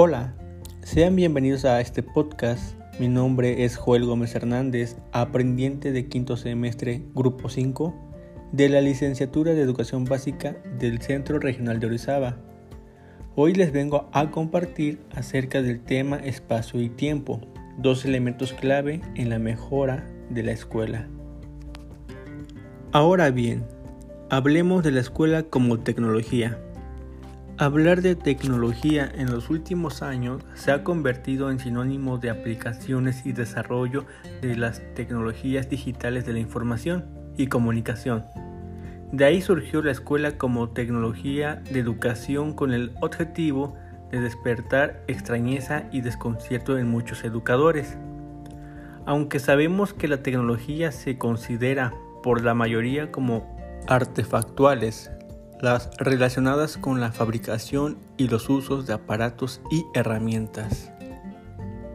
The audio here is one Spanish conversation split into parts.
Hola, sean bienvenidos a este podcast. Mi nombre es Joel Gómez Hernández, aprendiente de quinto semestre, grupo 5, de la licenciatura de Educación Básica del Centro Regional de Orizaba. Hoy les vengo a compartir acerca del tema espacio y tiempo, dos elementos clave en la mejora de la escuela. Ahora bien, hablemos de la escuela como tecnología. Hablar de tecnología en los últimos años se ha convertido en sinónimo de aplicaciones y desarrollo de las tecnologías digitales de la información y comunicación. De ahí surgió la escuela como tecnología de educación con el objetivo de despertar extrañeza y desconcierto en muchos educadores. Aunque sabemos que la tecnología se considera por la mayoría como artefactuales, las relacionadas con la fabricación y los usos de aparatos y herramientas.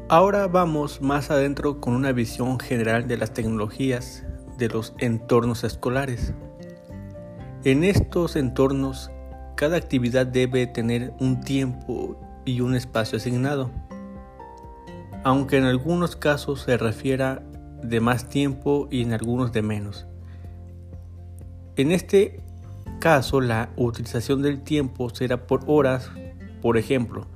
Ahora vamos más adentro con una visión general de las tecnologías de los entornos escolares. En estos entornos, cada actividad debe tener un tiempo y un espacio asignado, aunque en algunos casos se refiera de más tiempo y en algunos de menos. En este caso, la utilización del tiempo será por horas, por ejemplo,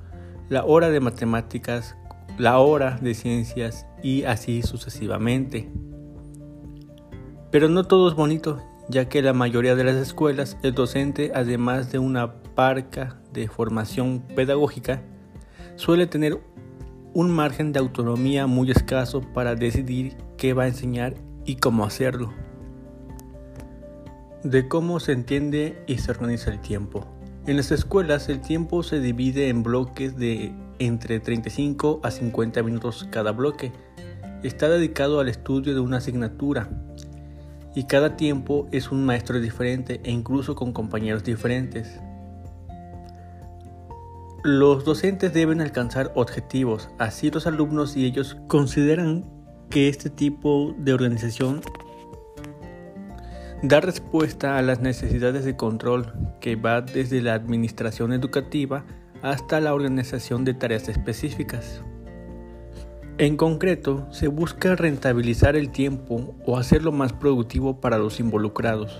la hora de matemáticas, la hora de ciencias y así sucesivamente. Pero no todo es bonito, ya que la mayoría de las escuelas, el docente, además de una parca de formación pedagógica, suele tener un margen de autonomía muy escaso para decidir qué va a enseñar y cómo hacerlo de cómo se entiende y se organiza el tiempo. En las escuelas el tiempo se divide en bloques de entre 35 a 50 minutos cada bloque. Está dedicado al estudio de una asignatura y cada tiempo es un maestro diferente e incluso con compañeros diferentes. Los docentes deben alcanzar objetivos, así los alumnos y ellos consideran que este tipo de organización da respuesta a las necesidades de control que va desde la administración educativa hasta la organización de tareas específicas. En concreto, se busca rentabilizar el tiempo o hacerlo más productivo para los involucrados.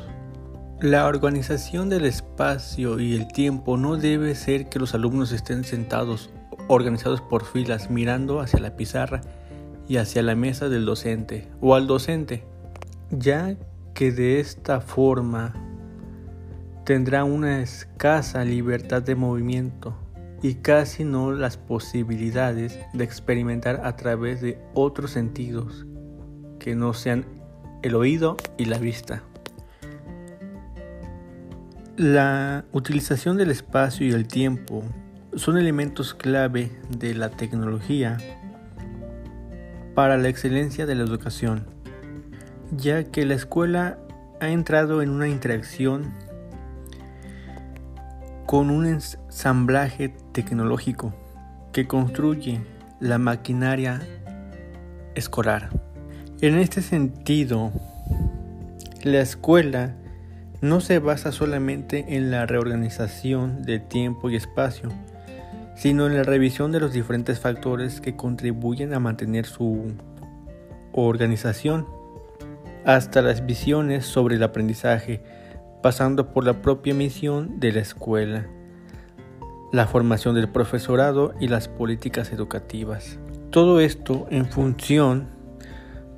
La organización del espacio y el tiempo no debe ser que los alumnos estén sentados organizados por filas mirando hacia la pizarra y hacia la mesa del docente o al docente, ya que de esta forma tendrá una escasa libertad de movimiento y casi no las posibilidades de experimentar a través de otros sentidos que no sean el oído y la vista. La utilización del espacio y el tiempo son elementos clave de la tecnología para la excelencia de la educación ya que la escuela ha entrado en una interacción con un ensamblaje tecnológico que construye la maquinaria escolar. En este sentido, la escuela no se basa solamente en la reorganización de tiempo y espacio, sino en la revisión de los diferentes factores que contribuyen a mantener su organización hasta las visiones sobre el aprendizaje, pasando por la propia misión de la escuela, la formación del profesorado y las políticas educativas. Todo esto en función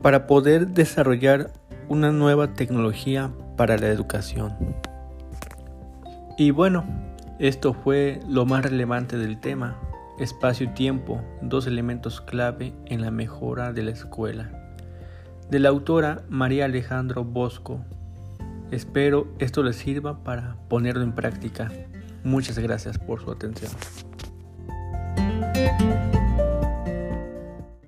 para poder desarrollar una nueva tecnología para la educación. Y bueno, esto fue lo más relevante del tema, espacio y tiempo, dos elementos clave en la mejora de la escuela de la autora María Alejandro Bosco. Espero esto les sirva para ponerlo en práctica. Muchas gracias por su atención.